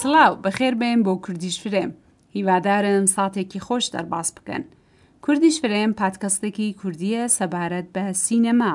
سڵاو بەخێر بێن بۆ کوردیش فرێم هیوادارم ساتێکی خۆش دەرباز بکەن کوردیش فرێم پادکەستێکی کوردیە سەبارەت بە سینەما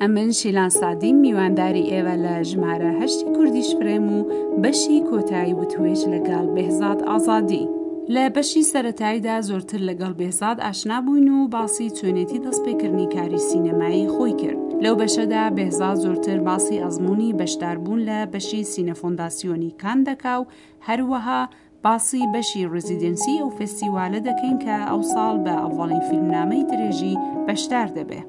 ئەمن شیلان سەعدیم میوانداری ئێوە لە ژمارە هەشتی کوردی شپرێم و بەشی کۆتایی وتوێژ لەگەڵ بێهزاد ئازادی. لە بەشی سەرەتاییدا زۆرتر لەگەڵ بێهزاد ئاشنا بووین و باسی چۆنێتی دەستپێکردنی کاری سینەمایی خۆی کرد. لەو بەشەدا بێهزاد زۆرتر باسی ئەزموونی بەشداربوون لە بەشی سینەفۆنداسیۆنی کان دەکا و هەروەها باسی بەشی ڕیزیدێنسیی ئەو فێستیوالە دەکەین کە ئەوساڵ بە ئەڤەڵین فیلمنامەی درێژی بەشدار دەبێ.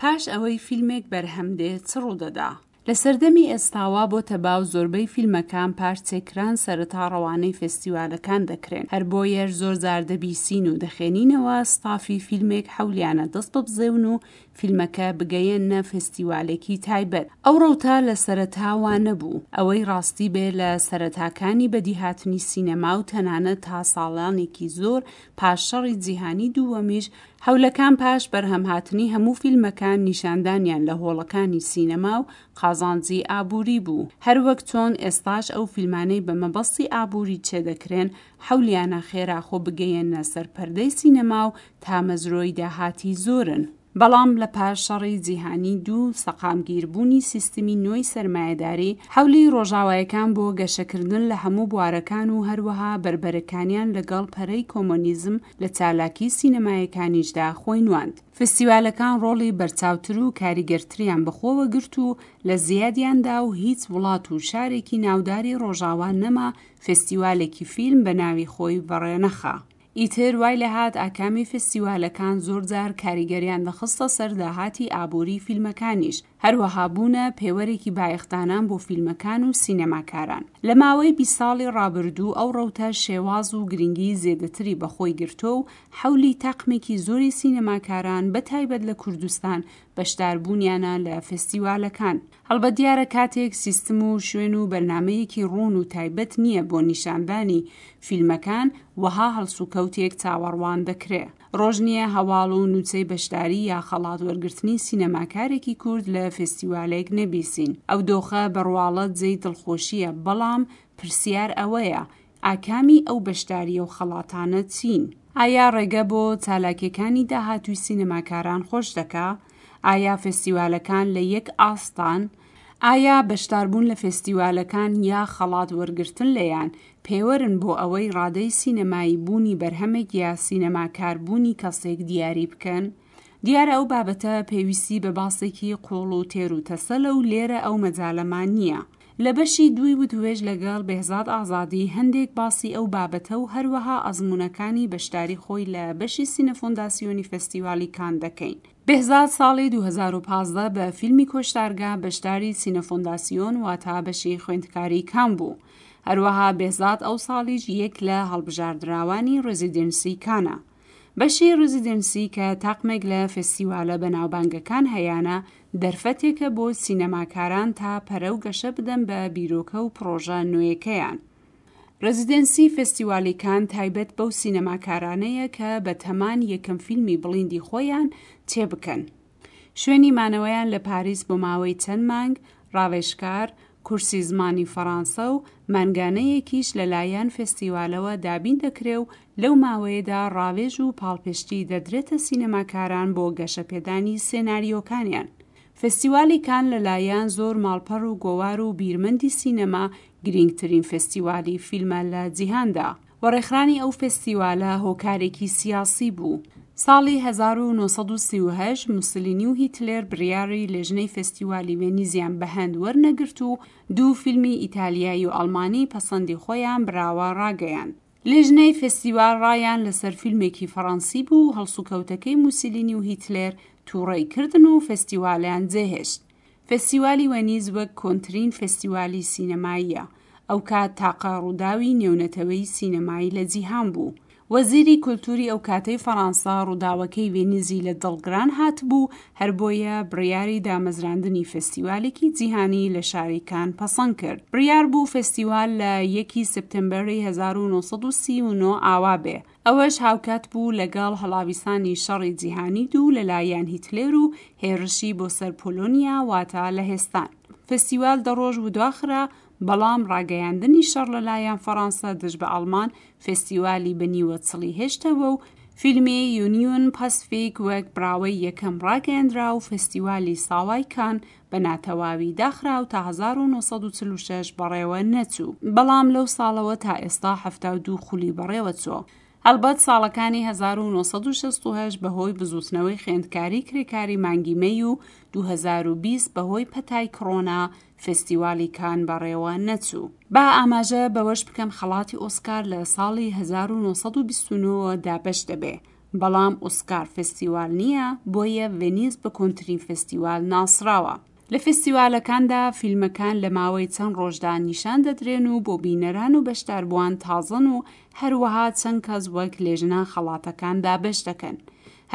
پاش ئەوەی فیلمێک بەرهەم دێ چ ڕوو دەدا؟ لە سەردەمی ئێستاوە بۆتە باو زۆربەی فیلمەکان پاش چێکران سەرەتا ڕەوانەی فێستیوالەکان دەکرێن، هەر بۆیەش زۆر جار دەبیسین و دەخێنینەوە ستافی فیلمێک حەولیانە دەست ببزێون و فیلمەکە بگەیەننە فستیوالێکی تایبەت. ئەو ڕەوتە لە سەرەتاوە نەبوو. ئەوەی ڕاستی بێ لە سەرەتاکانی بەدیهاتنی سینەما و تەنانەت تا ساڵانێکی زۆر پاش شەڕی جیهانی دووەمیش، حەولەکان پاش بەرهەمهاتنی هەموو فیلمەکان نیشاندانیان لە هۆڵەکانی سینەما و قازانجی ئابووری بوو. هەر وەک چۆن ئێستاش ئەو فیلمانەی بە مەبەستی ئابووری چێدەکرێن، حەولیانە خێرا خۆ بگەیەننە سەر پەردەی سینەما و تامەزرۆی داهاتی زۆرن، بەڵام لە پاش شەڕی جیهانی دوو و سەقامگیربوونی سیستمی نوێی سەرمایەداری، حەولی ڕۆژاوایەکان بۆ گەشەکردن لە هەموو بوارەکان و هەروەها بەربەرەکانیان لەگەڵ پەرەی کۆمۆنیزم لە چالاکی سینەمایەکانیشدا خۆی نواند. فستیوالەکان ڕۆڵی بەرچاوتر و کاریگەرتریان بەخۆوە گرت و لە زیادیاندا و هیچ وڵات و شارێکی ناوداری ڕۆژاوا نەما فستیوالێکی فیلم بە ناوی خۆی بەڕێنەخا. ئیتر وای لێهات ئاکامی فیستیوالەکان زۆرجار کاریگەریان دەخستە سەر داهاتی ئابووری فیلمەکانیش، هەروەها بوونە پێوەرێکی بایەخدانان بۆ فیلمەکان و سینەماکاران. لە ماوەی بیست ساڵی ڕابردوو ئەو ڕەوتە شێواز و گرنگیی زێدەتری بەخۆی گرتووە و حەولی تاقمێکی زۆری سینەماکاران بەتایبەت لە کوردستان بەشداربوونیانە لە فستیوالەکان. هەڵبەت دیارە کاتێک سیستم و شوێن و بەرنامەیەکی ڕوون و تایبەت نییە بۆ نیشاندانی فیلمەکان، وەها هەڵسوکەوتێک چاوەڕوان دەکرێ. ڕۆژ نییە هەواڵ و نوچەی بەشداری یا خەڵات وەرگرتنی سینەماکارێکی کورد لە فستیوالێک نەبیسین. ئەو دۆخە بە ڕواڵەت جێی دڵخۆشییە، بەڵام پرسیار ئەوەیە، ئاکامی ئەو بەشدارییە و خەڵاتانە چین؟ ئایا ڕێگە بۆ چالاکییەکانی داهاتووی سینەماکاران خۆش دەکا؟ ئایا فێستیوالەکان لە یەک ئاستان؟ ئایا بەشداربوون لە فێستیوالەکان یا خەڵات وەرگرتن لێیان، پێوەرن بۆ ئەوەی ڕادەی سینەمایی بوونی بەرهەمێک یا سینەماکار بوونی کەسێک دیاری بکەن؟ دیارە ئەو بابەتە پێویستی بە باسێکی قووڵ و تێروتەسەلە و لێرە ئەو مەجالەمان نییە. لە بەشی دووی وتووێژ لەگەڵ بێهزاد ئازادی هەندێک باسی ئەو بابەتە و هەروەها ئەزموونەکانی بەشداری خۆی لە بەشی سینەفۆنداسیۆنی فێستیوالی کان دەکەین. بێهزاد ساڵی دوو هەزار و پازدە بە فیلمی کۆشتارگا بەشداری سینەفۆنداسیۆن واتە بەشی خوێندکاری کان بوو. هەروەها بێهزاد ئەو ساڵیش یەک لە هەڵبژاردراوانی ڕێزیدێنسی کانە. بەشی ڕیزیدنسی کە تاقمێک لە فێستیوالە بەناوبانگەکان هەیانە، دەرفەتێکە بۆ سینەماکاران تا پەرە و گەشە بدەن بە بیرۆکە و پڕۆژە نوێکەیان. ڕێزیدێنسی فێستیوالی کان تایبەت بەو سینەماکارانەیە کە بەتەمان یەکەم فیلمی بڵیندی خۆیان تێبکەن. شوێنی مانەوەیان لە پاریس بۆ ماوەی چەند مانگ، ڕاوێژکار، کورسی زمانی فەڕانسە و مانگانەیەکیش لە لایەن فێستیوالەوە دابین دەکرێ و لەو ماوەیەدا ڕاوێژ و پاڵپشتی دەدرێتە سینەماکاران بۆ گەشەپێدانی سێناریۆکانیان. فێستیوالی کان لە لایەن زۆر ماڵپەڕ و گۆوار و بیرمەندی سینەما گرینگترین فێستیوالی فیلمە لە جیهاندا. وەڕێخرانی ئەو فێستیوالە هۆکارێکی سیاسی بوو. ساڵی هەزار و نۆ سەد و سی و هەشت موسلینی و هیتلێر بڕیاری لێژنەی فێستیوالی ڤێنیزیان بە هەند وەرنەگرت و دوو فیلمی ئیتالیایی و ئەڵمانی پەسەندی خۆیان براوە ڕاگەیاند. لێژنەی فێستیوال ڕایان لەسەر فیلمێکی فەڕەنسی بوو و هەڵسوکەوتەکەی موسلینی و هیتلێر تووڕەی کردن و فێستیوالیان جێهێشت. فێستیوالی وەنیز وەک کۆنترین فێستیوالی سینەماییە، ئەوکات تاقە ڕووداوی نێونەتەوەیی سینەمایی لە جیهان بوو. وەزیری کولتووری ئەوکاتەی فەڕانسە ڕووداوەکەی وێنیزی لە دڵ گران هاتبوو، هەر بۆیە بڕیاری دامەزراندنی فێستیوالێکی جیهانی لە شاری کان پەسەند کرد. بڕیار بوو فێستیوال لە یەکی سپتێمبەری هەزار و نۆ سەد و سی و نۆ ئاوا بێ، ئەوەش هاوکات بوو لەگەڵ هەڵاویسانی شەڕی جیهانی دوو لەلایەن هیتلێر و هێرشی بۆ سەر پۆلۆنیا واتە لەهێستان فستیوال دەڕۆژ و دواخرا بەڵام ڕاگەیاندنی شەڕ لەلایەن فەڕەنسا دژ بە ئەڵمان فستیوالی بە نیوە چڵی هێشتەوە و فیلمی یونیون پاسفیک وەک براوەی یەکەم ڕاگەیەندرا و فستیوالی ساوای کان بە ناتەواوی داخراو تا هەزار و نۆ سەد و چل و شەش بەڕێوە نەچوو، بەڵام لەو ساڵەوە تا ئێستا حەفتا و دوو خولی بەڕێوە چووە. هەڵبەت ساڵەکانی هەزار و نۆ سەد و شەست و هەشت بە هۆی بزووتنەوەی خوێندکاری کرێکاری مانگی مەی و دوو هەزار و بیست بە هۆی پەتای کڕۆنا فێستیوالی کان بەڕێوە نەچوو. با ئاماژە بەوەش بکەم خەڵاتی ئۆسکار لە ساڵی هەزار و نۆ سەد و بیست و نۆ وە دابەش دەبێ، بەڵام ئۆسکار فستیوال نییە بۆیە ڤێنیس بە کۆنترین فستیوال ناسراوە. لە فستیوالەکاندا فیلمەکان لە ماوەی چەند ڕۆژدا نیشان دەدرێن و بۆ بینەران و بەشداربووان تازەن و هەروەها چەند کەس وەک لێژنە خەڵاتەکان دابەش دەکەن.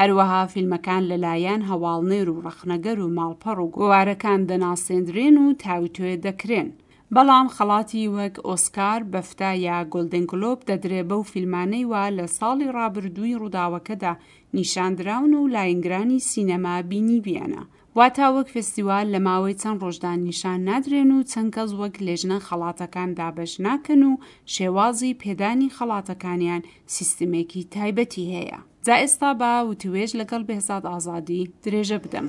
هەروەها فیلمەکان لەلایەن هەواڵنێر و ڕەخنەگەر و ماڵپەڕ و گۆوارەکان دەناسێندرێن و تاوتوێ دەکرێن. بەڵام خەڵاتی وەک ئۆسکار، بەفتا یا گۆلدن گلۆب دەدرێ بەو فیلمانەی وا لە ساڵی ڕابردووی ڕووداوەکەدا نیشاندراون و لایەنگرانی سینەما بینیبیانە. واتە وەک فستیوال لە ماوەی چەند ڕۆژدا نیشان نادرێن و چەند کەس وەک لێژنە خەڵاتەکان دابەش ناکەن و شێوازی پێدانی خەڵاتەکانیان سیستمێکی تایبەتی هەیە. جا ئێستا با وتووێژ لەگەڵ بێهزاد ئازادی درێژە بدەم.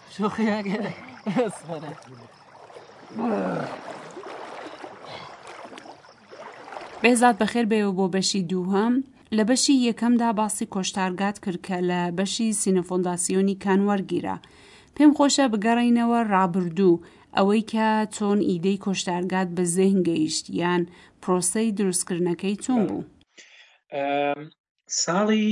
بێزاد بەخێر بێەوە بۆ بەشی دووهەم لە بەشی یەکەمدا باسی کۆشتارگات کرد کە لە بەشی سینەفۆنداسیۆنی کان وەرگیرە پێم خۆشە بگەڕینەوە ڕابردوو ئەوەی کە چۆن ئیدەی کۆشتارگات بە زێهن گەیشت یان پرۆسەی دروستکردنەکەی چۆن بوو ساڵی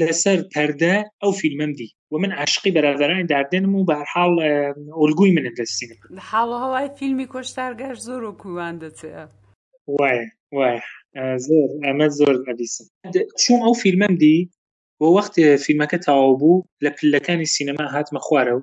لەسەر پەردە ئەو فیلمم دی و من عاشقی بەرادرانی داردنم و بەرحاڵ ئۆلگوی منە دەستینم حاڵە هەڵای فیلمی کۆشتارگەر زۆر و کووان دەچێ وایە وایە زۆر ئەمە زۆر ئەبیسم چوم ئەو فیلمم دی بۆ وەخت فیلمەکە تاوا بوو لە پلەکانی سینەما هاتمە خوارەوە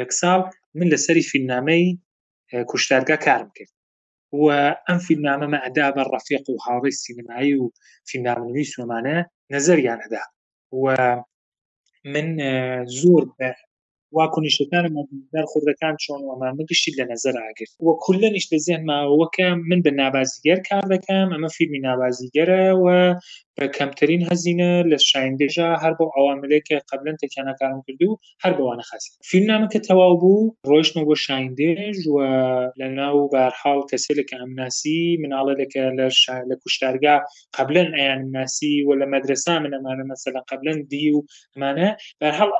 یەک ساڵ من لەسەری فیلمنامەی کوشتارگا کارم کرد و ئەم فیلمنامەمە ئەدا بە ڕەفێق و هاوڕی سینەمایی و فیلمنامنوی سۆمانە نەزەریان ئەدا و من زۆر وا کونیشەکانم دار خوردەکان چۆن ئەمان بگشتی لە نەزەر ئاگرت وە کولەنیش لە زێن ماوەکە من بە نابازیگەر کار دەکەم ئەمە فیلمی نابازیگەرە و بە کەمترین هەزینە لە شاین دژە هەر بۆ ئەواملێکە قبلن تێکیانەکارم کردو هەر بەوانە خاسی فیلمنامە کە تەواو بوو ڕۆیشتمە بۆ شایندێژ و لە ناو بارحاڵ کەسێ لە کە ئەمناسی مناڵە لەکە لە لە کوشتارگا قبلەن ئەیان ناسی و لە مەدرسا من ئەمانە مەسەلا قبلەن دی و ئەمانە بەرحاڵ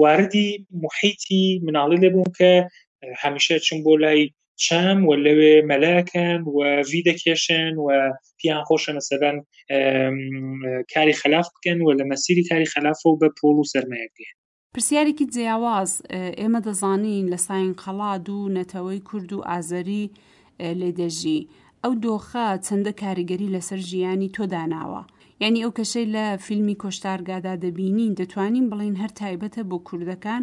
واردی محیتی مناڵی لێبووم کە هەمیشە چون بۆ لای چام و لەوێ مەلاکەن و ڤی دەکێشن و پیان خۆشە مەسەدەن کاری خلاف بکەن و لە مەسیری کاری خلافە و بە پۆڵ و سەرمایەگەن پرسیارێکی جیاواز ئێمە دەزانین لە ساین قەڵاد و نەتەوەی کورد و ئازەری لێ دەژی ئەو دۆخە چەندە کاریگەری لەسەر ژیانی تۆ داناوە یعنی ئەو کەشەی لە فیلمی کۆشتارگادا دەبینین دەتوانین بڵین هەر تایبەتە بۆ کوردەکان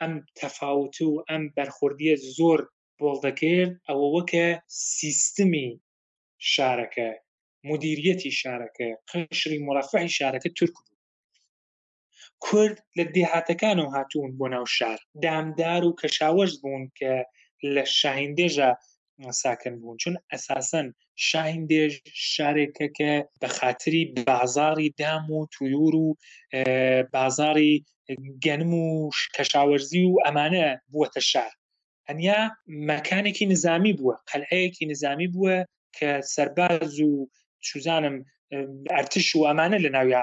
ئەم تەفاوت و ئەم بەرخوردیە زۆر بۆڵ دەکرد ئەوە وەکە سیستمی شارەکە مدیریەتی شارەکە قشری مرەفعی شارەکە تورک بوو کورد لە دێهاتەکانەوە هاتوون بۆ ناو شار دامدار و کەشاوەش بوون کە لە شاهیندێژە ساکن بوون چون ئەساسەن شاهین دێژ شارێکە کە بە خااتری بازاری دام و توور و بازاری گەنم و کەشاوەرزی و ئەمانە بووەتە شار هەنیا مەکانێکی نظامی بووە قەلەیەکی نظامی بووە کە سەرباز و چوزانم ئەرتش و ئەمانە لە ناویا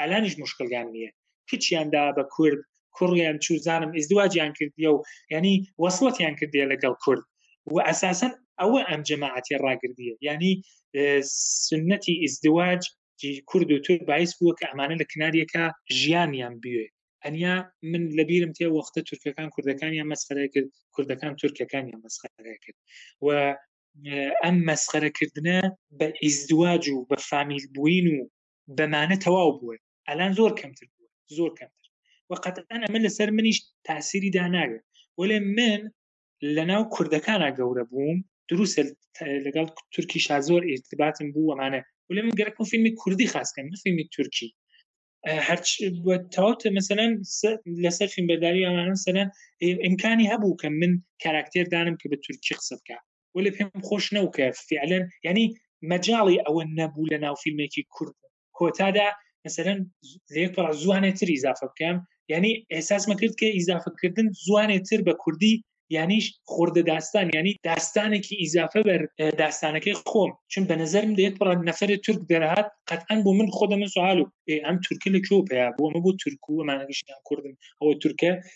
ئەلانیش مشکلگان نییە کچیاندا بە کورد کوڕیان چوزانم ئزدواجیان کردیە و ینی وەسڵەتیان کردێ لەگەڵ کورد و ئەساسن ئەوە ئەم جەماعەتی ڕاگردیە ینی سنەتی ئیزدواج کورد و تور باعث بووە کە ئەمانە لە کناریەکە ژیانیان بوێ ئەنیا من لەبیرم تێ وەختە تورکەکان کوردەکانیان مەسخەرە کرد کوردەکان تورکەکانیان مەسخەرە کرد و ئەم مەسخەرەکردە بە ئیزدواج و بە فامیل بووین و بەمانە تەواو بووە ئەلان زۆر کەمتر بووە زۆر کەمتر وەقەتەن ئەمە لەسەر منیش تاسیری داناوێت وەێ من لە ناو کوردەکانە گەورە بووم دروسە لەگەڵ تورکی شا زۆر ئرتباتم بوو ئەمانە ولی من گەرەکم فیلمی کوردی خاستکەم فیلمی تورکی هەرچ تاوتە مەسەەن لەسەر فیلم بەداری ئەمانە سەەن ئیمکانی هەبوو کە من کاراکتێر دانم کە بە تورکی قسە بکە وەێ پێم خۆش نەو کە فعلەن ینی مەجاڵی ئەوە نەبوو لە ناو فیلمێکی کورد کۆتادا مەسەرەن لێک پڕ زوانێ تر ئیزافە بکەم ینی ئێساسمە کرد کە ئیزافەکردن زوانێ تر بە کوردی یانیش خوردە داستان ینی داستانێکی ئیزافە بەر داستانەکەی خۆم چون بە نظرم دێت پڕ نەفرە تورک دەرهات قەتەن بۆ من خۆدەمە سوالو ئەم تورکە لە کۆ پێیا بۆ ئەمە بۆ تورکو ئەمانەگەشتیان کوردن ئەوە تورکە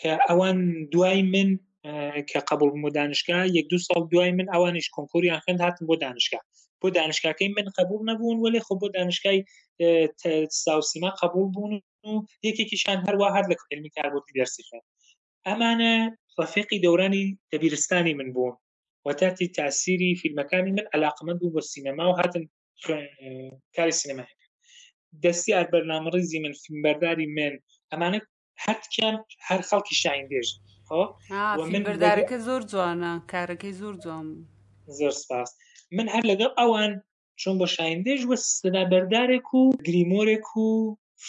کە ئەوان دوای من کە قبول بۆ دانیشکە یەک دو ساڵ دوای من ئەوانیش کۆنکوریان خوێن هاتن بۆ دانیشکە بۆ دانیشکاکەی من قبول نەبوون وەێ خۆ بۆ دانیشکای ساوسیما قبول بوون و یەکێکیشان هەروە هاات لە علمی کاربووی دەرسی خوێن ئەمانە ڕفێقی دەورانی دەبیرستانی من بوون وەتاتی تاسیری فیلمەکانی من علاقمەند بوو بۆ سینەما و هاتن کاری سینەمای دەستی ئار بەرنامەڕیزی من فیلمبەرداری من ئەمانە هەرتکیان هەر خەڵکی شاین بێژ بەردارەکە زۆر جوانە کارەکەی زۆر جوان زۆر سپاس من هەر لەگەڵ ئەوان چۆن بە شاین بێژ وە سنا بەردارێک و گریمۆرێک و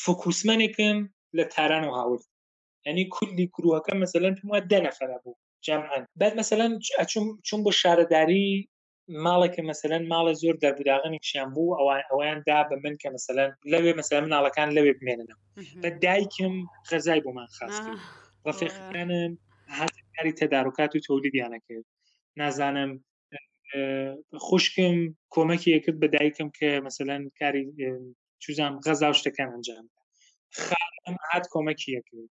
فکوسمەنێکم لە تاران و هاورد ینی کولی گروهەکە مەسەلەن پێم وە دە نەفرە بوو جەمعەن بەر مەسەلەن چوم بۆ شارەداری ماڵێک کە مەسەلەن ماڵێ زۆر دەربداغنی کشیان بوو ئەوان ئەویان دا بە من کە مەسەلەن لەوێ مەسەلەن مناڵەکان لەوێ بمێننەوە بە دایکم غەزای بۆمان خاست ڕفێخەکانم هاتکاری تەدارکات و تۆلیدیانە کرد نازانم خوشکم کۆمەکی کرد بە دایکم کە مەسەلەن کاری چوزان غەزا شتەکان ئەنجام خاتم هات کۆمەکی کرد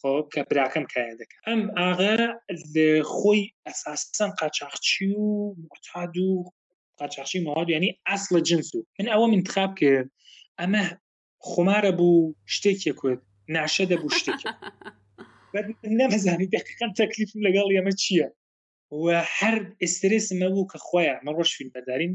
خۆ کە براکەم کایە دەکەن ئەم ئاغا خۆی ئەساسەن قاچاقچی و محتاد و قاچاقچی ماواد ینی ئەسڵە جنس و من ئەوە من تخاب کرد ئەمە خمارە بوو شتێکێک کرد ناشە دەبوو شتێک نەمەزانی دقیقم تەکلیفم لەگەڵ ئەمە چییە و هەر ئسترسمە بوو کە خۆیان مەڕۆژ فیلمەدارین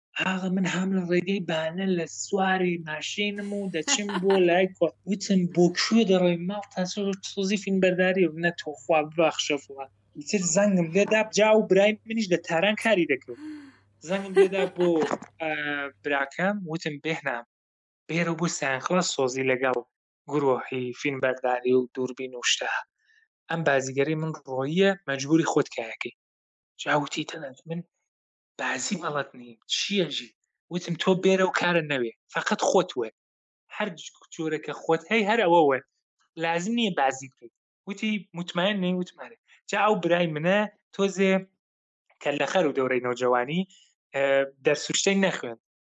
ئاغا من هەم لە ڕێگەی بانە لە سواری ماشینم و دەچم بۆ لای کۆت وتم بۆ کوێ دەڕۆی ماڵ تا تۆزی فین بەرداری و نە تۆخوا بباخشە فڵان تر زەنگم لێدا بجا و برای منیش لە تاران کاری دەکرد زەنگم لێدا بۆ براکەم وتم بێهنام بێرە بۆ سانخڵاس سۆزی لەگەڵ گرۆهی فین بەرداری و دووربین و شتا ئەم بازیگەری من ڕۆیە مەجبوری خۆتکایەکەی جاوتی تەنەت من بازی بەڵەت نیم چییە ژی وتم تۆ بێرە و کارە نەوێ فقط خۆت وێ هەر جۆرەکە خۆت هەی هەر ئەوە وێ لازم نییە بازی بکەیت وتی متمایان نەی وتمانێ جا ئەو برای منە تۆزێ کە لە خەر و دەورەی نەوجەوانی دەرسوشتەی نەخوێن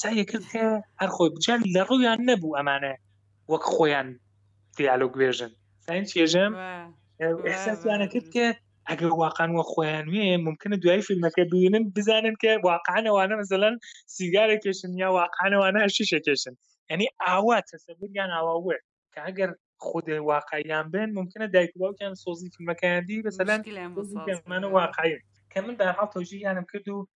سعی کرد کە هەر خۆی بچن لە ڕوویان نەبوو ئەمانە وەک خۆیان دیالۆگ بێژن ساین چێژم ئەحساسیانە کرد کە ئەگەر واقعان وە خۆیان وێ ممکنە دوای فیلمەکە بینن بزانن کە واقعانەوانە مەزەلەن سیگارە کێشن یا واقعانەوانە شیشە کێشن ینی ئاوا تەسەبوریان ئاوا وێ کە ئەگەر خودێ واقعیان بن ممکنە دایک باوکیان سۆزی فیلمەکەیاندی بەسەلامانە واقعی کە من بە هەڵ تۆژیانم کرد و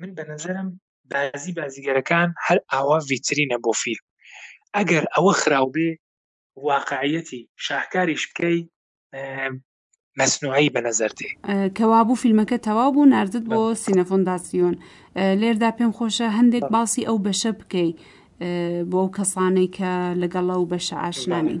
من بە نظرم بازی بازیگەرەکان هەر ئاوا ڤیترینە بۆ فیلم ئەگەر ئەوە خراوبێ واقعەتی شاهکاریش بکەی مەسنوعی بە نظر دێ کەوابوو فیلمەکە تەواو بوو نردت بۆ سینەفۆنداسیۆن لێردا پێم خۆشە هەندێک باسی ئەو بەشە بکەی بۆ ئەو کەسانەی کە لەگەڵ ئەو بەشە ئاشنانین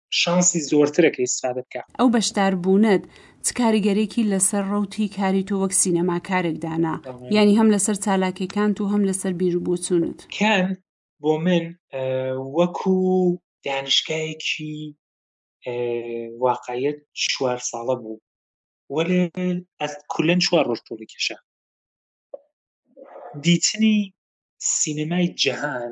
شانسی زۆرترە کە ئیسفادە بکا. ئەو بەشدار بوونەت چ کاریگەرێکی لەسەر ڕەوتی کاری تۆ وەک سینەماکارێک دانا؟ یانی هەم لەسەر چالاکیکانت و هەم لەسەر بیروبوچونت؟ کان بۆ من وەکو دانیشگایەکی واقعیت چوار ساڵە بوو وەلێ ئەس کولەن چوار ڕۆژ تۆڵی کێشا دیتنی سینەمای جەهان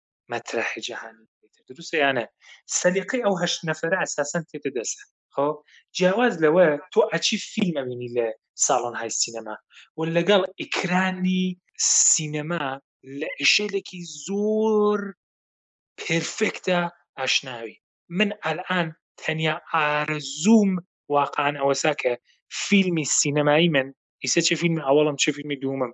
مەترەحی جیهانی دروستە یانە سەلیقی ئەو هەشت نەفرە ئەساسەن تێتە دەسە خۆ جیاواز لەوە تۆ ئەچی فیلمە بینی لە ساڵۆن های سینەما و لەگەڵ ئیکرانی سینەما لە ئیشێلێکی زۆر پرفێکتە ئاشناوی من ئەلان تەنیا ئارەزووم واقعان ئەوەسا کە فیلمی سینەمایی من ئیسە چه فیلمی ئەوڵم چه فیلمی دوومم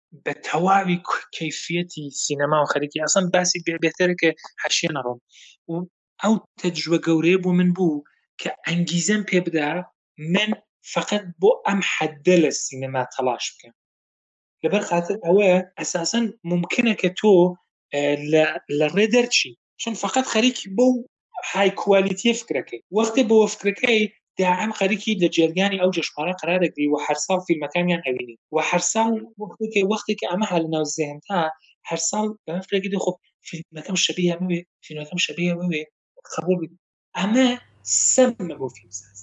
بە تەواوی کەفیەتی سینەما و خەرکی ئاسان باسی بێتەرە کە حەشیە نەڕۆم و ئەو تەجوە گەورەیە بۆ من بوو کە ئەنگیزم پێ بدا من فقط بۆ ئەم حەدە لە سینەما تەلاش بکەم لەبەر خاتر ئەوە ئەساسەن ممکنە کە تۆ لە ڕێ دەرچی چون فقط خەریکی بۆ های کوالیتیە فکرەکەی وەختێ بۆ فکرەکەی داعم خەریکی لە جێرگانی ئەو جەشمانە قرارەگری و هەر ساڵ فیلمەکانیان ئەوینی و هەر ساڵ وەختێکی وەختێکی ئەمە هەل ناو زێنتا هەر ساڵ بەفرێکی خۆ فیلمەکەم شەبیە بوێ فیلمەکەم شەبیە بوێ قبول ئەمە سەمە بۆ فیلمساز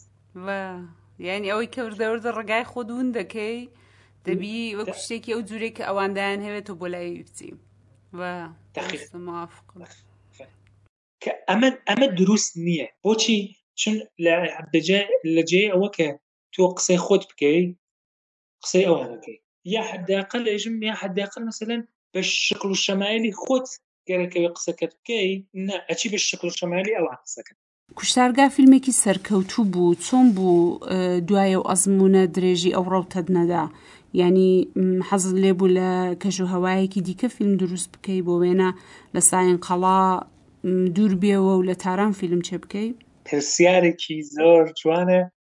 یعنی ئەوەی کەوردەوردە ڕگای خۆ دوون دەکەی دەبی وە کوشتێکی ئەو جوورێک کە ئەواندایان هەوێت و بۆ لای بچی کە ئەمە ئەمە دروست نییە بۆچی چون لە جێ ئەوە کە تۆ قسەی خۆت بکەی قسەی ئەوانەکەی یا حداقل لەژم یا حداقل مثلەن بە شکل و شەمایلی خۆت گەرەکەوێ قسەکەت بکەی نە ئەچی بە شکل و شەمالی ئەوان قسەکە کوشتارگا فیلمێکی سەرکەوتوو بوو چۆن بوو دوایە و ئەزمونە درێژی ئەو ڕەوتەت نەدا ینی حەزت لێبوو لە کەش و هەوایەکی دیکە فیلم دروست بکەی بۆ وێنە لە ساین قەڵا دوور بێەوە و لە تاران فیلم چێ بکەی پرسیارێکی زۆر جوانە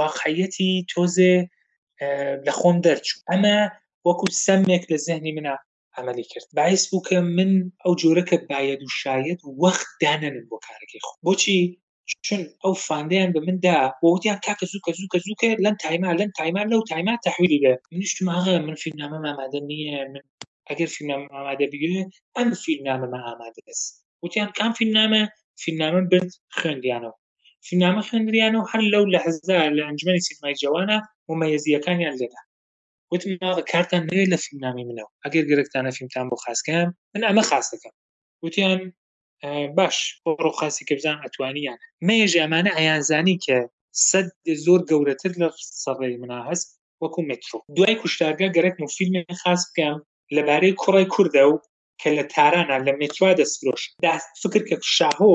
واقعیەتی تۆزێ لە خۆم دەرچوو ئەمە وەکو سەمێک لە زەهنی منە ئەمەلی کرد باعث بوو کە من ئەو جۆرە کە باید و شاید وەخت دانەن بۆ کارەکەی خۆ بۆچی چون ئەو فاندیان بە مندا بۆتیان کاکە زوو کە زوو کە زووکە لەم تایما لەم تایما لەو تایما تحویلی بێ منیشتم هەغە من فیلمنامە مامادە نییە من ئەگەر فیلمنامە ئامادە بگوێ ئەم فیلمنامەمە ئامادە دەست وتیان کام فیلمنامە فیلمنامە برد خوێندیانەوە فیلمنامە خوێندریانە و هەر لەو لەحزدا لە ئەنجومەنی سینمای جەوانە ممەیەزییەکانیان لێدا وتم ماغە کارتان نەوێت لە فیلمنامی منەوە ئەگەر گەرەکتانە فیلمتان بۆ خاستکەم من ئەمە خاستەکەم وتیان باش بۆڕۆ خاسی کەبزان ئەتوانیان مێژ ئەمانە ئەیانزانی کە سەد زۆر گەورەتر لە سەڕێ منا هەست وەکو مترۆ دوای کوشتارگە گەرەک و فیلمی خاس بکەم لەبارەی کوڕی کوردە و کە لە تارانە لە مترا دەستفرۆش داست فکر کە شاهۆ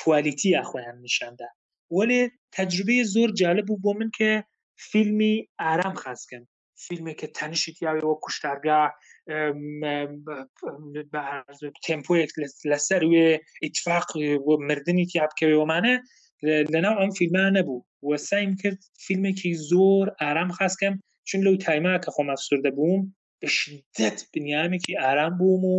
کوالیتی یا خۆیان نیشاندا وەێ تەجروبەیە زۆر جالب بوو بۆ من کە فیلمی ئارام خاستکەم فیلمێکە تەنیشی تیاوەوە کوشتارگا تەمپۆیەک لەسەر وێ ئیتفاق مردنی تیا بکەوێەوەمانە لەناو ئەم فیلمان نەبوو وەسایم کرد فیلمێکی زۆر ئارام خاستکەم چون لەو تایما کە خۆمە سوور دەبووم بە شدت بنیامێکی ئارام بووم و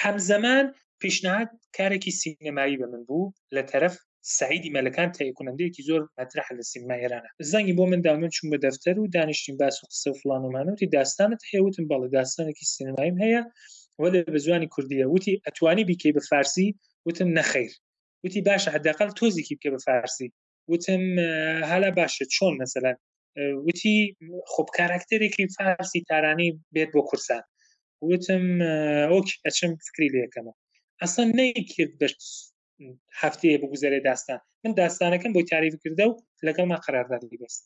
هەمزەمان پیشنهاد کارێکی سینەمایی بە من بوو لە تەرەف سعیدی مەلەکان تێکونەندەیەکی زۆر مەترح لە سینما ئێرانە زەنگی بۆ من دامن چوون بە دەفتەر و دانیشتین باس و قسە و فلان و مانوتی داستانت هەیەوتم بەڵێ داستانێکی سینەمایم هەیە وەێ بە زوانی کوردیە وتی ئەتوانی بیکەی بە فارسی وتم نەخیر وتی باشە هەداقل تۆزیکی بکە بە فارسی وتم هەلا باشە چۆن مەسەلا وتی خب کاراکتەرێکی فارسی تارانی بێت بۆ کورسان وتم ئۆک ئەچم فکری لەکەمە ئەسا نەیکرد بە هەفتەیە بگوزارێ داستان من داستانەکەم بۆی تاریف کردە و لەگەڵ ما قەراردادی بەست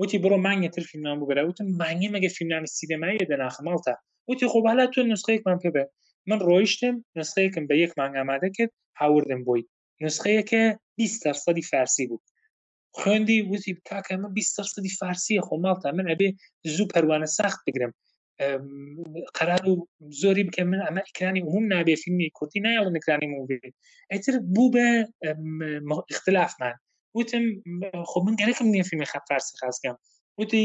وتی بڕۆ مانگە تر فیلمان ببرا وتم مانگی مەگە فیلمنامی سینەمایە دەناخە ماڵتا وتی خۆ بالا تۆ نسخەیەکمان پێ بێت من ڕۆیشتم نسخەیەکم بە یەک مانگ ئامادە کرد هاوردم بۆی نسخەیەکە بیست دەرسەدی فارسی بوو خوێندی وتی کاکە من بیست دەرسەدی فارسیە خۆ ماڵتا من ئەبێ زوو پەروانە ساخت بگرم قەرار و زۆری بکە من ئەمە ئیکرانی هم نابێ فیلمی کوردی نایڵ نکرانی موێ ئەتر بوو بە اختلافمان وتم خۆ من گەرەکم نیە فیلمی خە فارسی خاستگەم وتی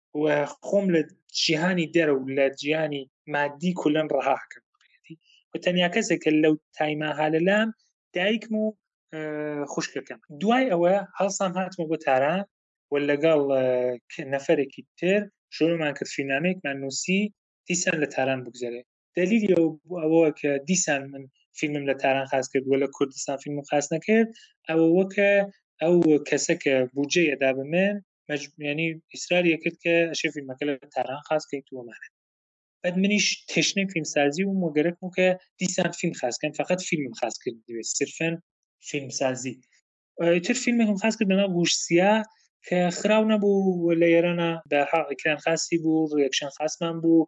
و خۆم لە جیهانی دەرە و لە جیانی مادی کولەن ڕەهاکەم و تەنیا کەسێکە لەو تایما هالەلام دایکم و خوشکەکەم دوای ئەوە هەڵسان هاتمە بۆ تاران و لەگەڵ نەفرێکی تر شۆمان کرد فینامێکمان نووسی دیسان لە تاران بگوزارێ دلیل ئەوە کە دیسان من فیلمم لە تاران خاست کرد و لە کوردستان فیلم خاست نەکرد ئەوە وەکە ئەو کەسە کە بودجەیەدا بە من مەجبیانی ئیسراریە کرد کە ئەشێ فیلمەکە لە تاران خاس کەیت ومانێت بەد منیش تشنەی فیلمسازی و مۆگەرەک و کە دیسان فیلم خاستکەن فقط فیلم خاستکرد دوێت سرفەن فیلمسازی تر فیلمێکم خاس کرد بەنا گوشسیە کە خراو نەبوو لە ئێرانە بەها ئەکران خاسی بوو ڕێکشن خاستمان بوو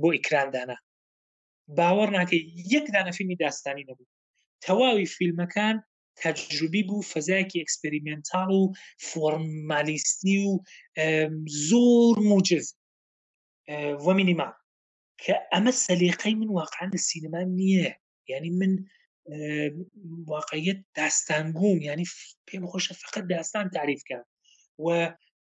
بۆ ئیکران دانا باوەڕ ناکەی یەک دانە فیلمی داستانی نەبوو تەواوی فیلمەکان تەجروبی بوو فەزایەکی ئەکسپریمنتال و فۆرممالیستی و زۆر موجز وە مینیما کە ئەمە سەلیقەی من واقعان لە سینەما نییە ینی من واقعیت داستانگووم ینی پێم خۆشە فقط داستان تعریفکە و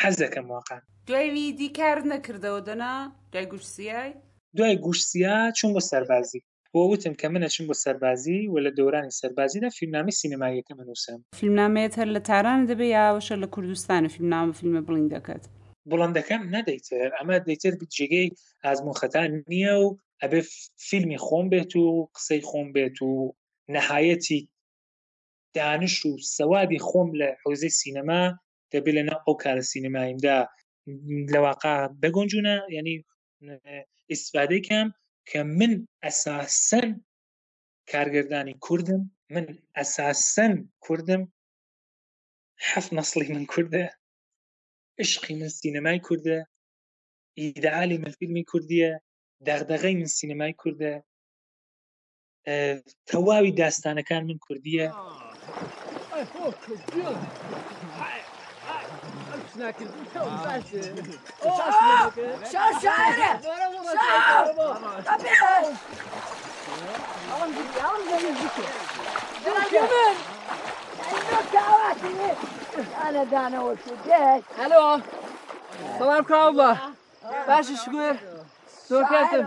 حەزەکەم واقع دوایوی دیکار نەکردەوە دەنا دوای گوشسیای دوای گوشسیا چون بۆ سەربازی بۆ وتم کە منە چون بۆ سەربازی و لە دەورانی سەربازیدا فیلمنامی سینەماییەکە منووسم فیلمنامەیەت هەر لە تاران دەبێ یاوەشە لە کوردستان و فیلمنامە فیلمە بڵین دەکات بڵندەکەم نەدەیتر ئەمە دەیتر جێگەی ئازمون خەتان نییە و ئەبێ فیلمی خۆم بێت و قسەی خۆم بێت و نەهایەتی دانش و سەوادی خۆم لە حوزەی سینەما دەبێت لە ناو ئەو کارە سینەماییمدا لەواقع دەگۆنجونە ینی ئیسفادەکەم کە من ئەساسەن کارگردانی کوردم من ئەساسەن کوردم حەف نەسڵی من کوردە عشقی من سینەمای کوردە ئیدعالی من فیلمی کوردیە دەغدەغی من سینەمای کوردە تەواوی داستانەکان من کوردیە ئەە دانەوە هەلۆ بەڵام کاوڵە باشە شگوێر زۆر کاتم.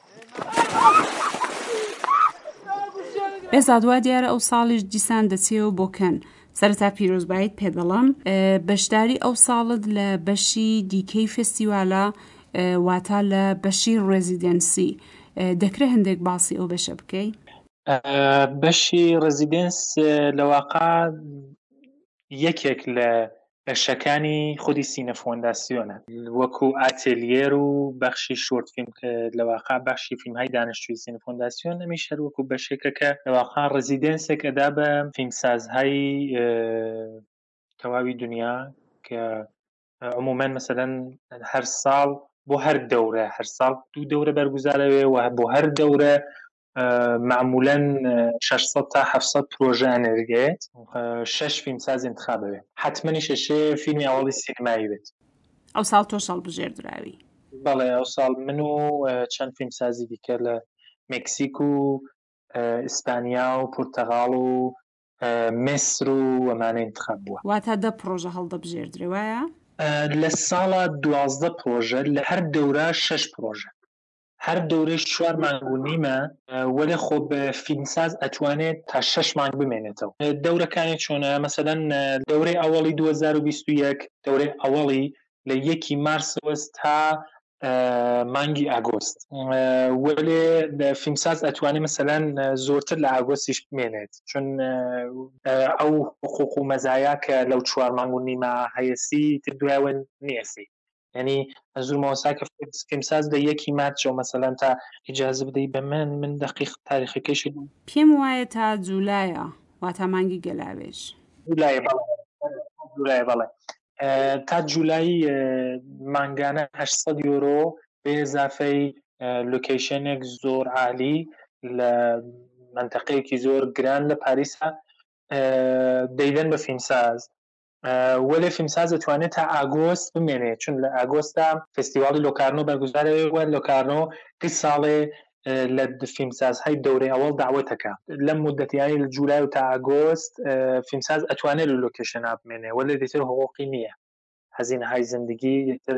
بێزاد وا دیارە ئەو ساڵیش دیسان دەچێەوە بۆ کەن سەرەتا پیرۆزبایت پێ دەڵم بەشداری ئەو ساڵت لە بەشی دیکەی فستیوالە واتا لە بەشی ڕێزیدەنسی دەکرێت هەندێک باسی ئەو بەشە بکەی بەشی ڕزیدنس لە واقع یەکێک لە بەشەکانی خودی سینە فۆنداسیۆنە وەکو ئاتێلیێر و بەخشی شۆرت فیلم کە لەواقع بەخشی فیلمهای دانشجوی سینە فۆنداسیۆن ئەمیش هەر وەکو بەشێکە کە لەواقع ڕزیدێنسێک ئەدا بە فیلمسازهای تەواوی دونیا کە عمومەن مەسەلەن هەر ساڵ بۆ هەر دەورە هەر ساڵ دوو دەورە بەرگوزارەێ و بۆ هەر دەورە معمولەن شەش سەد تا حەفت سەد پرۆژە ئەنرگەێت و شەش فیلمسازی ئنتخاب ئەێت حەتمەنیش ئەشێ فیلمی ئەوەڵی سینمایی بێت. ئەو ساڵ تۆش هەڵبژێردراوی؟ بەڵێ ئەو ساڵ من و چەند فیلمسازی دیکە لە مکسیک و ئیسپانیا و پورتەغاڵ و میسر و ئەمانە ئنتخاب بووە. واتە دە پرۆژە هەڵدەبژێردرێ وایە؟ لە ساڵا دوازدە پرۆژە لە هەر دەورا شەش پرۆژە. هەر دەورەی چوار مانگ و نیمە وەلێ خۆ فیلمساز ئەتوانێت تا شەش مانگ بمێنێتەوە دەورەکانی چۆنە مەسەلەن دەورەی ئەوەڵی 2021 دەورەی ئەوەڵی لە یەکی مارسەوە تا مانگی ئاگۆست وەلێ فیلمساز ئەتوانێت مەسەلەن زۆرتر لە ئاگۆستیش بمێنێت چون ئەو حقوق و مەزایە کە لەو چوار مانگ و نیمە هەیەسی تر دوایوە نیەسی یعنی منزور مەوەسا کە فیلمساز لە یەکی مارچەوە مەسەلەن تا ئیجازە بدەی بە من من دەقیق تاریخەکەیشی بڵێم. پێم وایە تا جولایە واتا مانگی گەلاوێژ. جولایە بەڵێ جولایە بەڵێ تا جولای مانگانە هەشت سەد یۆرۆ بێ ئیزافەی لۆکەیشەنێک زۆر عالی لە مەنتەقەیەکی زۆر گران لە پاریسە دەیدەن بە فیلمساز وەلێ فیلمساز دەتوانێت تا ئاگۆست بمێنێت چون لە ئاگۆستا فستیواڵی لۆکارنۆ بەرگوزارەوەی وە لۆکارنۆ کە ساڵێ لە فیلمسازهای دەورەی ئەوەڵ داوەتەکە لەم مدەتیانی لە جولای و تا ئاگۆست فیلمساز ئەتوانێت لە لۆکێشەنا بمێنێ وەلێ دیتر هۆقی نییە هەزین های زندگی یەکتر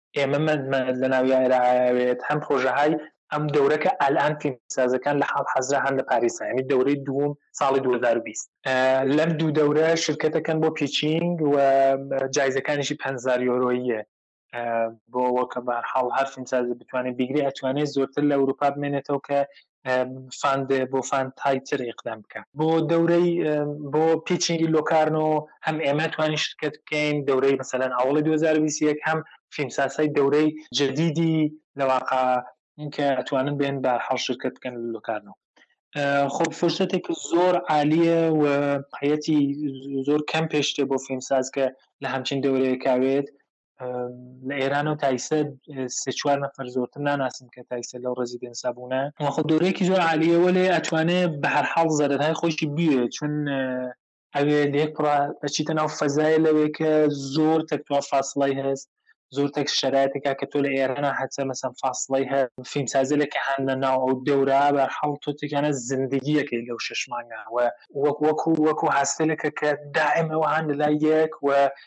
ئێمە مەند مەند لەناو یائرە ئایاوێت هەم پرۆژەهای ئەم دەورە کە ئەلئان فیلمسازەکان لە حاڵ حەزرا هەن لە پاریسا یانی دەورەی دووم ساڵی دوو هەزار و بیست ئە لەم دوو دەورە شرکەتەکەن بۆ پیچینگ و جایزەکانیشی پەنج هەزار یۆرۆییە ئە بۆ وەکە بە هەر حاڵ هەر فیلمسازە بتوانێت بیگرێ ئەتوانێت زۆرتر لە ئەوروپا بمێنێتەوە کە فان بێ بۆ فان تای تر ئیقدام بکە بۆ دەورەی بۆ پیچینگی لۆکارنۆ هەم ئێمە توانی شرکەت بکەین دەورەی مەسەلەن ئاوڵی 2021 هەم فیلمساسای دەورەی جدیدی لەواقع کە ئەتوانن بێن بە حەڵ شرکەت بکەن لۆکارنۆ خۆ فرسەتێک زۆر عالیە و حەتی زۆر کەم پێشتێ بۆ فیلمساز کە لە هەمچین دەورەیەکاوێت لە ئێران و تایسە سێ چوار نەفەر زۆرتر ناناسم کە تایسە لەو ڕزیدنسا بوونە خۆ دورێکی زۆر عالیەوە لێ ئەتوانێ بە هەر حاڵ زەرەرهای خۆشی بیێ چون ئەوێ لێک ئەچیتە ناو فەزایە لەوێ کە زۆر تەکتوا فاصلای هەست زۆر تەک شەراتێکا کە تۆ لە ئێرانە هەچە مەسم فاصلای هە فیلمسازە لە کە هەندە ناو ئەو دەورا بە حاڵ تۆ تێکانە زندگیەکەی لەو شەشمانگا وە وەک وەکو وەکو هەستێکە کە دائمەوە هەند لە لای یەک و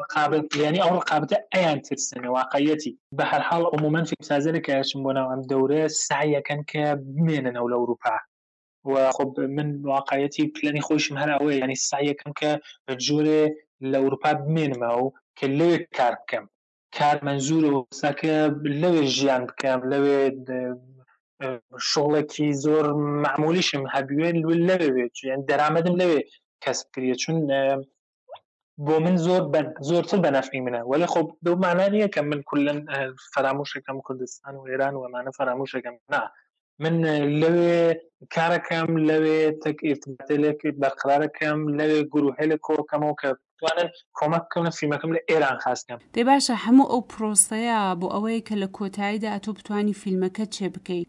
ڕقابەت یانی ئەو ڕقابەتە ئەیان ترسێنە واقعیەتی بە هەر حاڵ عمومەن فیلمسازەرە کە ئەچن بۆ ناو ئەم دەورە سەعیەکەن کە بمێننەوە لە ئەوروپا و خۆ من واقعیەتی پلەنی خۆشم هەر ئەوەیە یانی سەعیەکەم کە جۆرێ لە ئەوروپا بمێنمە و کە لەوێ کار بکەم کار منزورە و ساکە لەوێ ژیان بکەم لەوێ شغڵێکی زۆر معمولیشم هەبوێن لەوێ بێت یان دەرامەدم لەوێ کەسب کریە چون بۆ من زۆر زۆرتر بەنەفی منە وەێ خۆ دو مانا نییە کە من کلن فەراموشەکەم کوردستان و ئێران وەمانە فەراموشەکەم نا من لەوێ کارەکەم لەوێ تەک ئرتباتێک بەقرارەکەم لەوێ گروهێلە کۆکەمەوە کە توانن کۆمەک کەونە فیلمەکەم لە ئێران خاستکەم دەی باشە هەموو ئەو پرۆسەیە بۆ ئەوەیە کە لە کۆتاییدا ئەتۆ بتانی فیلمەکە چێ بکەیت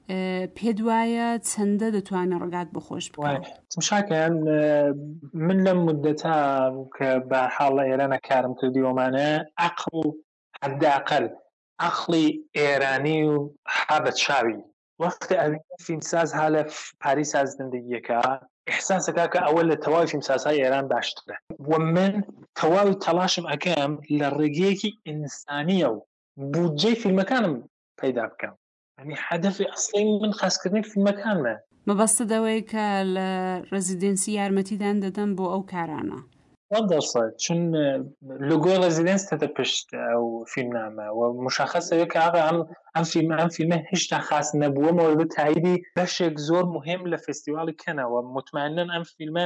پێت وایە چەندە دەتوانێت ڕگات بۆ خۆش بکات تمشاکەیان من لەم مدەتە کە بەحاڵ لە ئێرانە کارم کردیوەمانە ئەقڵ حداقل ئەقڵی ئێرانی و ها بە چاوی وەخت ئەوین فیلمساز ها لە پاری ساز زندگیەکە ئحساسەکە کە ئەوە لە تەواوی فیلمسازهای ئێران باشترە و من تەواوی تەڵاشم ئەکەم لە ڕێگەیەکی ئینسانیەو بودجەی فیلمەکانم پەیدا بکەم. ئەنی حەدەفی ئەسڵی من خاستکردنی فیلمەکانمە مەبەستە دەوەی کە لە ڕزیدنسی یارمەتیدان دەدەم بۆ ئەو کارانە دەسە چون لوگۆی ڕزیدنس تەتە پشت ئەو فیلمنامە و مشخصەوە کە ئاغا ئەم ئەم فیلم ئەم فیلمە هشتا خاص نەبووە مەوردە تاییدی بەشێک زۆر مهم لە فستیواڵی کەنەوە مطمئنن ئەم فیلمە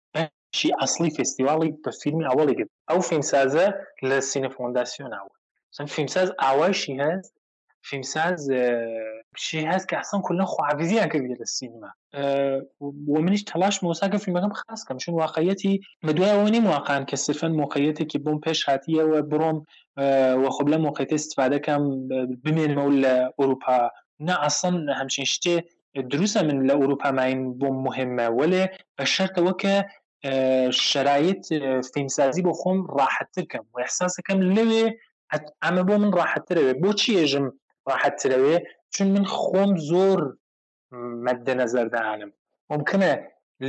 بەشی ئەسڵی فێستیڤاڵی بە فیلمی ئەوەڵی گرت ئەو فیلمسازە لە سینە فۆنداسیۆنا بوو چەند فیلمساز ئاوایشی هەست فیلمساز شی هەست کە ئەسڵم کولە خواحافیزیان کردی لە سینما و منیش تەلاش مۆساکە فیلمەکەم خاس کەم چون واقعیەتی بە دوای ئەوە نیم واقعان کە سرفەن موقعیەتێکی بۆم پێش هاتیەوە بڕۆم و خۆب لە موقعیتە استفادەکەم بمێنمەوە لە ئەوروپا نا ئەسڵن هەمچین شتێ دروسە من لە ئوروپا ماین بۆم مهمە وەلێ بە شەرتەوە کە شەرایت فیلمسازی بۆ خۆم ڕاحەتتر کەم و احساسەکەم لەوێ ئەمە بۆ من ڕاحەتترەوێ بۆچی ئێژم ڕاحەتترەوێ چون من خۆم زۆر مەدە نەزەر دانم ممکنە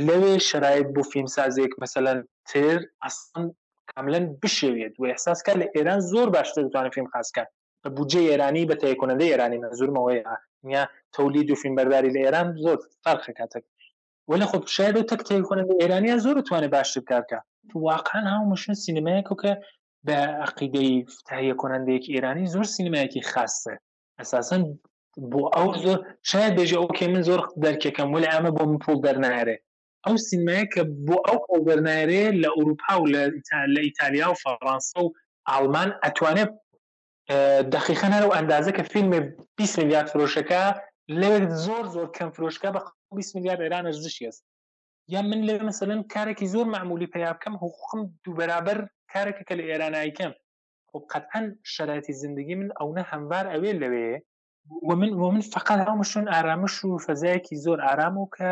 لەوێ شەرایت بۆ فیلمسازێک مەسەلەن تر ئەسڵن کاملەن بشێوێت و احساسکە لە ئێران زۆر باشتر دەتوانێت فیلم خاستکات بودجەی ئێرانی بە تەیە کۆنەدەی ئێرانی مەنزورم ئەوەیە نیا تولید و فیلمبەرداری لە ئێران زۆر فەرقە کاتەک وەلێ خۆ شاید و تەک تەیە کۆنەدەی ئێرانیە زۆر توانێ باشتر کار بکا واقعا هاو مشن سینەمایەکە کە بە عقیدەی تەهیە کۆنەندەیەکی ئێرانی زۆر سینەمایەکی خاستە ئەساسەن بۆ ئەو زۆر شاید بێژە ئەو کێ من زۆر دەرکەکەم وەلێ ئەمە بۆ من پوڵ دەرنارێ ئەو سینمایە کە بۆ ئەو هەڵ دەرنایرێ لە ئوروپا و لە ئیتالیا و فەڕانسە و ئاڵمان ئەتوانێت دقیقا هەر و ئەندازە کە فیلمێ 20 میلیارد فرۆشەکە لەوێت زۆر زۆر کەم فرۆشکە بە 20 میلیارد ئێران ئەرزشی هەست یا من لێ مەسەن کارێکی زۆر معمولی پیا بکەم حقوقم دووبەرابەر کارێکە کە لە ئێرانایکەم خۆ قەتەن شەرایەتی زیندگی من ئەوە هەموار ئەوێ لەوێ ومن ومن فقط هەمشون ئارامش و فەزایەکی زۆر ئارام و کە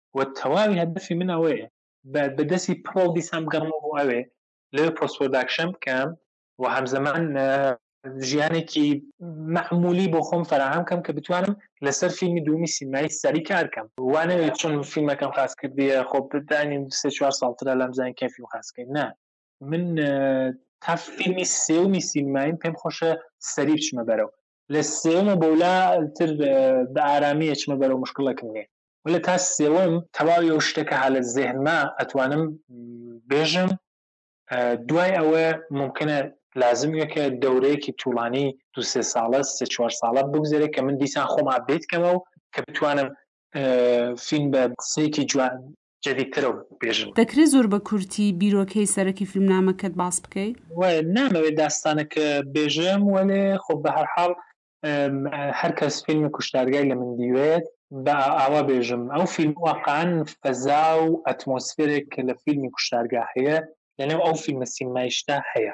و تەواوی هەدەفی من ئەوەیە بە بە دەستی پڕەو دیسان بگەڕمەوە بۆ ئەوێ لەوێ پۆست پرۆداکشن بکەم و هەمزەمان ژیانێکی مەعمولی بۆ خۆم فراهەم کەم کە بتوانم لەسەر فیلمی دومی سیمایی سەری کارکەم وانەوێت چون فیلمەکەم خاس کردیە خۆ بدانی سێ چوار ساڵترە لەم زان کە فیلم خاسکەین نا من تا فیلمی سێومی سینمایم پێم خۆشە سەری بچمە بەرەوە لە سێوم و بەولا تر بە ئارامی ئەچمە بەرەو مشکڵەکم نێ وەلە تا سێوم تەواوی ئەو شتە کە هالە زێهنما ئەتوانم بێژم دوای ئەوە مومکەنە لازم وێ کە دەورەیەکی توڵانی دو سێ ساڵە سێ چوار ساڵە بگوزەرێ کە من دیسان خۆم ئابدەیت کەمە و کە بتوانم فیلم بە قسەیەکی جوان جدید ترە و بێژن. دەکرێ زۆر بە کورتی بیرۆکەی سەرەکی فیلمنامەکەت باس بکەی؟ وەێ نامەوێ داستانەک بێژم وەلێ خۆ بەهەرحاڵ هەر کەس فیلمی کوشتارگای لە من دیوێت با ئاوا بێژم ئەو فیلم واقعەن فەزا و ئەتمۆسفێرێک کە لە فیلمی کوشتارگا هەیە لەنێو ئەو فیلمە سینمایشدا هەیە.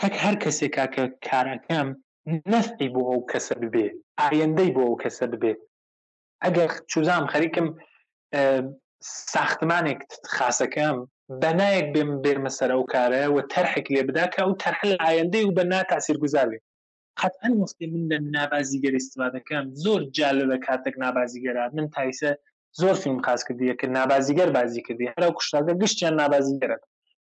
تەک هەر کەسێکە کە کار ئەکەم نەفعی بۆ ئەو کەسە ببێ ئایندەی بۆ ئەو کەسە ببێ ئەگەر چوزام خەریکم ساختمانێک خاسەکەم بەنایەک بێم بێمە سەر ئەو کارە و تەرحێک لێ بدا کە ئەو تەرحە لە ئایندەی و بە نا تاسیر گوزار بێ قەتعەن وەختی من لە نابازیگەر استفادەکەم زۆر جالە لە کاتێک نابازیگەرە من تایسە زۆر فیلم خاس کردیە کە نابازیگەر بازی کردی هەرو کوشتاکە گشتیان نابازیگەرە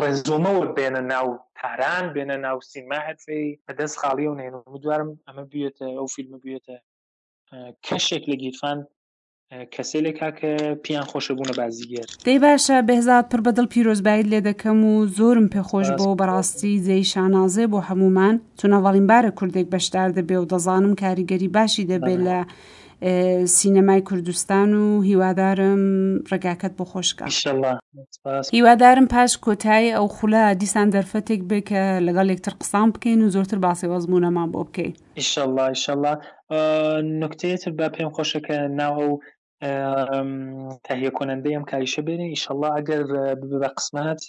ڕێزومەوە بێنە ناو تاران بێنە ناو سیما هەرفەی بەدەست خاڵیەوە نێن بدوارم ئەمە بێتە ئەو فیلمە بێتە کەشێک لە گیرفان کەسێلێک کاکە پیان خۆشە بوونە بازیگەر دەی باشە بەهزاد پڕ بەدڵ پیرۆزبایت لێ دەکەم و زۆرم پێخۆش بۆ بەڕاستی جێی شانازێ بۆ هەمومان چونەڤڵین بارە کوردێک بەشدار دەبێ و دەزانم کاریگەری باشی دەبێت لە سینەمای کوردستان و هیوادارم ڕێگاکەت بۆ خۆشکە ئیشەڵا سپاس هیوادارم پاش کۆتایی ئەو خولە دیسان دەرفەتێک بێ کە لەگەڵ یەکتر قسان بکەین و زۆرتر باسی ئەزمونەمان بۆ بکەین ئیشەڵا ئیشەڵا نکتەیەتر بە پێم خۆشە کە ناو ئەو تهیه کننده ئەم کاریشە بێنێ ئیشەڵا ئەگەر بە قسمەت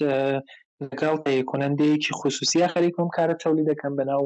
لەگەڵ تهیه کننده یەکی خصوصیە خەریکم کارە تەولی دەکەم بەناو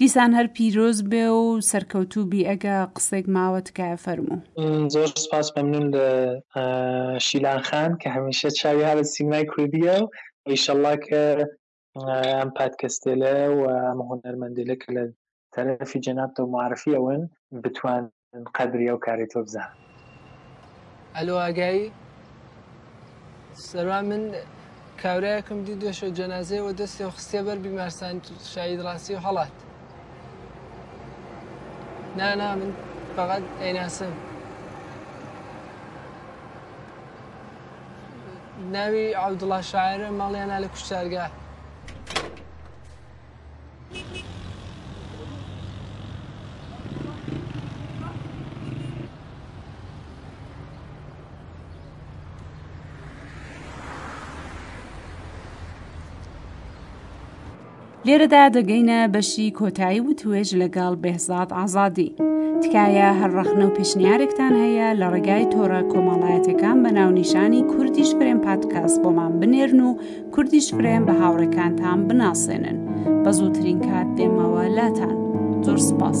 دیسان هەر پیرۆز بێ و سەرکەوتوو بی ئەگە قسەێک ماوە تکایە فەرموو. زۆر سوپاس مەمنون لە شیلان خان کە هەمیشە چاوی ها لە سینمای کوردیە و ئیشەڵا کە ئەم پادکەستێلە و ئەم هونەرمەندێلە کە لە تەرەفی جەنابتەوە معرفی ئەوەن بتوانن من قەدری ئەو کارەی تۆ بزانم ئەلۆ ئاگایی سەروا من کاورایەکم دی دۆشە جەنازەیەوە دەستێ خستێ بەر بیمارسان شاید ڕاستی و هەڵات نانا من فقط ئەیناسم ناوی عەبدوڵا شاعرە ماڵیانا لە کوشتارگە لێرەدا دەگەینە بەشی کۆتایی و توێژ لەگەڵ بێهزاد ئازادی تکایە هەر ڕەخنە و پێشنیارێکتان هەیە لە ڕێگای تۆڕە کۆمەڵایەتەکان بە ناونیشانی کوردیش فرێن پادکاس بۆمان بنێرن و کوردیش گرایەم بە هاوڕێکانتان بناسێنن بە زووترین کات دێمەوە لاتان زۆر سپاس.